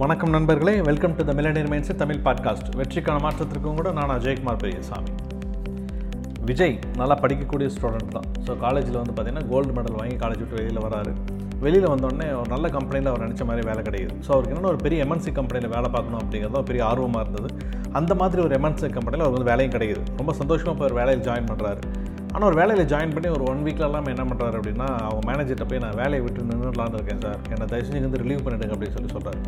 வணக்கம் நண்பர்களே welcome to the millionaire minds Tamil podcast வெற்றிக்கான மாற்றத்திற்கும் கூட நான் அஜயகுமார் பெரியசாமி. விஜய் நல்லா படிக்கக்கூடிய ஸ்டூடெண்ட் தான். ஸோ காலேஜில் வந்து பார்த்தீங்கன்னா கோல்டு மெடல் வாங்கி காலேஜ் விட்டு வெளியில் வராரு. வெளியில் வந்தோடனே ஒரு நல்ல கம்பெனியில் அவர் நினச்ச மாதிரி வேலை கிடைக்குது ஸோ அவருக்கு என்னென்ன ஒரு பெரிய எம்என்சி கம்பெனியில் வேலை பார்க்கணும் அப்படிங்கிறது பெரிய ஆர்வமாக இருந்தது. அந்த மாதிரி ஒரு எம்என்சி கம்பெனியில் அவருக்கு வந்து வேலையும் கிடையாது. ரொம்ப சந்தோஷமாக இப்போ ஒரு வேலையில் ஜாயின் பண்ணுறாரு ஆனால் ஒரு வேலையில் ஜாயின் பண்ணி ஒரு ஒன் வீக்லலாம் என்ன பண்ணுறாரு அப்படின்னா அவங்க மேனேஜர்கிட்ட போய் நான் வேலையை விட்டு நின்றுலான்னு இருக்கேன் சார். என்னை தயவு செஞ்சு வந்து ரிலீவ் பண்ணிவிடுங்க அப்படின்னு சொல்லி சொல்கிறாரு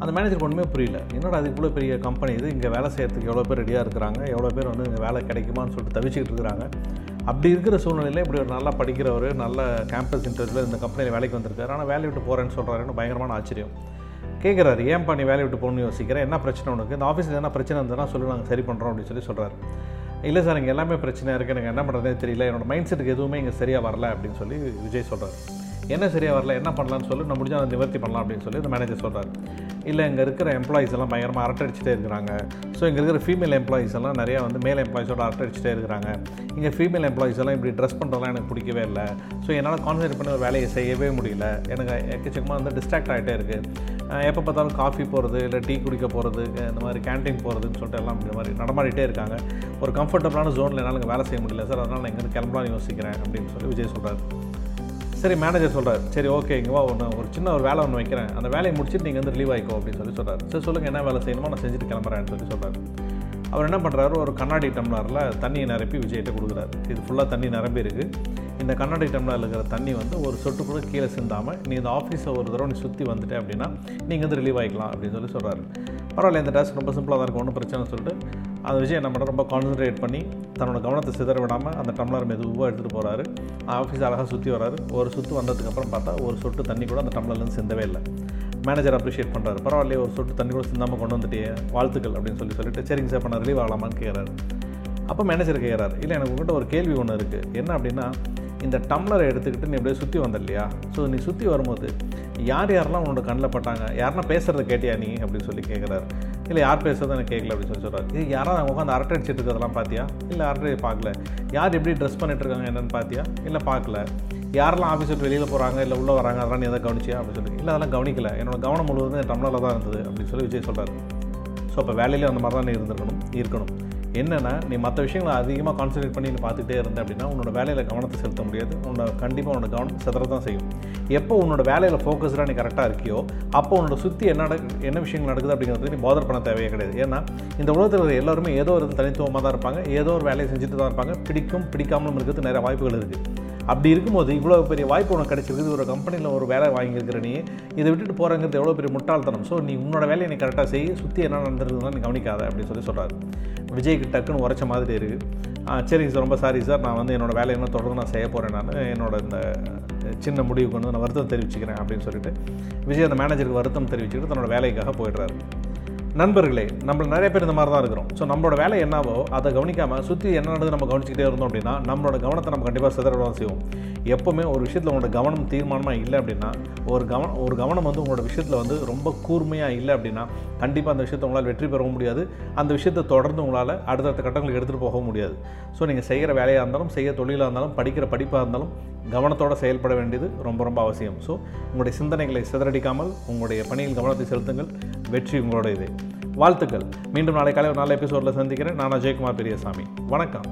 அந்த மேனேஜர் ஒன்றுமே புரியல. என்னடா அது இவ்வளோ பெரிய கம்பெனி இது? இங்கே வேலை செய்கிறதுக்கு எவ்வளோ பேர் ரெடியாக இருக்கிறாங்க? எவ்வளோ பேர் வந்து இங்கே வேலை கிடைக்குமான்னு சொல்லிட்டு தவிச்சிக்கிட்டு இருக்கிறாங்க. அப்படி இருக்கிற சூழ்நிலையில் இப்படி ஒரு நல்லா படிக்கிறவர் நல்ல கேம்பஸ் இன்டர்வியூவில் இந்த கம்பெனியில் வேலைக்கு வந்திருக்காரு. ஆனால் வேலையை விட்டு போகிறேன்னு சொல்கிறாருன்னு பயங்கரமான ஆச்சரியம். கேட்குறாரு ஏன் நீ வேலையை விட்டு போகணும்னு யோசிக்கிறேன் என்ன பிரச்சனை உனக்கு? இந்த ஆஃபீஸில் என்ன பிரச்சனை இருந்ததுன்னா சொல்லி நாங்கள் சரி பண்ணுறோம் அப்படின்னு சொல்லி சொல்கிறாரு இல்லை சார் இங்கே எல்லாமே பிரச்சனையாக இருக்குது எனக்கு என்ன பண்ணுறதே தெரியல. என்னோட மைண்ட் செட்டுக்கு எதுவுமே இங்கே சரியாக வரல அப்படின்னு சொல்லி விஜய் சொல்கிறார் என்ன சரியாக வரல என்ன பண்ணலான்னு சொல்லி நான் முடிஞ்சால் அதை நிவர்த்தி பண்ணலாம் அப்படின்னு சொல்லி இந்த மேனேஜர் சொல்கிறார் இல்லை இங்கே இருக்கிற எம்ப்ளாயிஸ் எல்லாம் பயங்கரமாக அரட்டடிச்சிட்டே இருக்கிறாங்க. ஸோ இங்கே இருக்கிற ஃபீமேல் எம்ப்ளாயிஸ் எல்லாம் நிறையா வந்து மேல் எம்ப்ளாயிஸோட அரட்டடிச்சிட்டே இருக்கிறாங்க. இங்கே ஃபீமேல் எம்ப்ளாயிஸ் எல்லாம் இப்படி ட்ரெஸ் பண்ணுறதுலாம் எனக்கு பிடிக்கவே இல்லை. ஸோ என்னால் கான்சன்ட்ரேட் பண்ணி ஒரு வேலையை செய்யவே முடியல. எனக்கு எக்கச்சக்கமாக வந்து டிஸ்ட்ராக்ட் ஆகிட்டே இருக்குது எப்போ பார்த்தாலும் காஃபி போகிறது இல்லை டீ குடிக்க போகிறது இந்த மாதிரி கேன்டீன் போகிறதுன்னு சொல்லிட்டு எல்லாம் இந்த மாதிரி நடமாடிட்டே இருக்காங்க. ஒரு கம்ஃபர்டபுளான ஜோனில் என்னால் வேலை செய்ய முடியல சார். அதனால் நான் இங்கேருந்து கிளம்பலாம்னு யோசிக்கிறேன் அப்படின்னு சொல்லி விஜய் சொல்கிறார் சரி மேனேஜர் சொல்கிறார் சரி ஓகே இங்கே வா ஒன்று ஒரு சின்ன ஒரு வேலை ஒன்று வைக்கிறேன். அந்த வேலையை முடிச்சுட்டு நீங்கள் வந்து ரிலீவ் ஆகிக்கோ அப்படின்னு சொல்லி சொல்கிறார் சரி சொல்லுங்கள் என்ன வேலை செய்யணுமோ நான் செஞ்சுட்டு கிளம்புறேன்னு சொல்லி சொல்கிறார் அவர் என்ன பண்ணுறாரு ஒரு கண்ணாடி டம்ளரில் தண்ணியை நிரப்பி விஜய்கிட்ட கொடுக்குறாரு. இது ஃபுல்லாக தண்ணி நிரம்பி இருக்குது இந்த கண்ணாடி டம்ளரில் இருக்கிற தண்ணி வந்து ஒரு சொட்டு கூட கீழே சிந்தாமல் நீ இந்த ஆஃபீஸை ஒரு தடவை நீ சுற்றி வந்துட்டே அப்படின்னா நீங்கள் வந்து ரிலீவ் ஆகிக்கலாம் அப்படின்னு சொல்லி சொல்கிறாரு பரவாயில்ல இந்த டாஸ்க் ரொம்ப சிம்பிளாக தான் இருக்கும். ஒன்றும் பிரச்சனை சொல்லிட்டு அந்த விஷயம் என்ன பண்ணுற ரொம்ப கான்சன்ட்ரேட் பண்ணி தன்னோட கவனத்தை சிதற விடாமல் அந்த டம்ளர் மெதுவாக எடுத்துகிட்டு போகிறாரு ஆஃபீஸ் அழகாக சுற்றி வராரு. ஒரு சுற்று வந்ததுக்கப்புறம் பார்த்தா ஒரு சொட்டு தண்ணி கூட அந்த டம்ளர்லேருந்து சிந்தவே இல்லை. மேனேஜர் அப்ரிஷியேட் பண்ணுறாரு பரவாயில்லையே ஒரு சொட்டு தண்ணி கூட சிந்தாமல் கொண்டு வந்துட்டே வாழ்த்துக்கள் அப்படின்னு சொல்லி சொல்லிட்டு சரிங்க சார் பண்ண ரிலீவ் ஆகலாமான்னு கேட்குறாரு அப்போ மேனேஜர் கேட்குறாரு இல்லை எனக்கு உங்கள்கிட்ட ஒரு கேள்வி ஒன்று இருக்குது என்ன அப்படின்னா இந்த டம்ளரை எடுத்துக்கிட்டு நீ அப்படியே சுற்றி வந்த இல்லையா ஸோ நீ சுற்றி வரும்போது யார் யாரெல்லாம் உன்னோட கண்ணில் பட்டாங்க? யாருன்னா பேசுகிறத கேட்டியா நீ? அப்படின்னு சொல்லி கேட்குறாரு இல்லை யார் பேசுறது எனக்கு கேட்கல அப்படின்னு சொல்லி சொல்கிறார் இது யாராவது அவங்க உட்காந்து அரட்டை அடிச்சிட்டு இருக்கிறதெல்லாம் பார்த்தியா இல்லை அரட்டை பார்க்கல. யார் எப்படி ட்ரெஸ் பண்ணிட்டு இருக்காங்க என்னன்னு பார்த்தியா இல்லை பார்க்கல. யாரெல்லாம் ஆஃபீஸ் விட்டு வெளியில் போகிறாங்க இல்லை உள்ளே வராங்க? அதெல்லாம் நீ எதாவது கவனிச்சியா? அப்படின்னு சொல்லி இல்லை அதெல்லாம் கவனிக்கல. என்னோட கவனம் முழுவதும் என் டம்ளரில் தான் இருந்தது அப்படின்னு சொல்லி விஜய் சொல்கிறார் ஸோ அப்போ வேலையிலே அந்த மாதிரி தான் நீ இருந்திருக்கணும் இருக்கணும். என்னென்னா நீ மற்ற விஷயங்களை அதிகமாக கான்சன்ட்ரேட் பண்ணி நீ பார்த்துட்டே இருந்த அப்படின்னா உன்னோட வேலையில் கவனத்தை செலுத்த முடியாது. உன்னோட கண்டிப்பாக உன்னோட கவனம் செதற தான் செய்யும். எப்போ உன்னோட வேலையில் ஃபோக்கஸ்டாக நீ கரெக்டாக இருக்கியோ அப்போ உன்னோட சுற்றி என்ன என்ன விஷயங்கள் நடக்குது அப்படிங்கிறது நீ போதர் பண்ண தேவையே கிடையாது. ஏன்னா இந்த உலகத்தில் இருக்கிற எல்லாருமே ஏதோ ஒரு தனித்துவமாக தான் இருப்பாங்க. ஏதோ ஒரு வேலையை செஞ்சுட்டு தான் இருப்பாங்க. பிடிக்கும் பிடிக்காமலும் இருக்கிறது நிறைய வாய்ப்புகள் இருக்குது அப்படி இருக்கும்போது இவ்வளோ பெரிய வாய்ப்பு உனக்கு கிடைச்சிருக்குது. ஒரு கம்பெனியில் ஒரு வேலை வாங்கியிருக்கிற நீ இதை விட்டுட்டு போகிறங்கிறது எவ்வளோ பெரிய முட்டாள்தனம். ஸோ நீ உன்னோட வேலையை நீ கரெக்டாக செய். சுற்றி என்ன நடந்துருக்குதுன்னா நீ கவனிக்காத அப்படின்னு சொல்லி சொல்கிறாரு விஜய்க்கு டக்குன்னு உரைச்ச மாதிரி இருக்குது சரிங்க சார் ரொம்ப சாரி சார் நான் வந்து என்னோட வேலையை என்ன தொடர்ந்து நான் செய்ய போகிறேன் நான். என்னோட இந்த சின்ன முடிவுக்கு வந்து நான் வருத்தம் தெரிவிச்சுக்கிறேன் அப்படின்னு சொல்லிட்டு விஜய் அந்த மேனேஜருக்கு வருத்தம் தெரிவிச்சுக்கிட்டு தன்னோட வேலைக்காக போயிடுறாரு. நண்பர்களே நம்ம நிறைய பேர் இந்த மாதிரி தான் இருக்கிறோம். ஸோ நம்மளோட வேலை என்னவோ அதை கவனிக்காமல் சுற்றி என்ன நடந்து நம்ம கவனிச்சுக்கிட்டே இருந்தோம் அப்படின்னா நம்மளோட கவனத்தை நம்ம கண்டிப்பாக சிதற செய்வோம். எப்போவுமே ஒரு விஷயத்தில் உங்களோட கவனம் தீர்மானமாக இல்லை அப்படின்னா ஒரு கவனம் ஒரு கவனம் வந்து உங்களோட விஷயத்தில் வந்து ரொம்ப கூர்மையாக இல்லை அப்படின்னா கண்டிப்பாக அந்த விஷயத்தை உங்களால் வெற்றி பெறவும் முடியாது. அந்த விஷயத்தை தொடர்ந்து உங்களால் அடுத்தடுத்த கட்டங்களுக்கு எடுத்துகிட்டு போகவும் முடியாது. ஸோ நீங்கள் செய்கிற வேலையாக இருந்தாலும் செய்ய தொழிலாக இருந்தாலும் படிக்கிற படிப்பாக இருந்தாலும் கவனத்தோடு செயல்பட வேண்டியது ரொம்ப ரொம்ப அவசியம். ஸோ உங்களுடைய சிந்தனைகளை சிதறடிக்காமல் உங்களுடைய பணியில் கவனத்தை செலுத்துங்கள். வெற்றி உங்களோட இது வாழ்த்துக்கள். மீண்டும் நாளை காலை ஒரு நல்ல எபிசோடில் சந்திக்கிறேன். நான் அஜயகுமார் பெரியசாமி. வணக்கம்.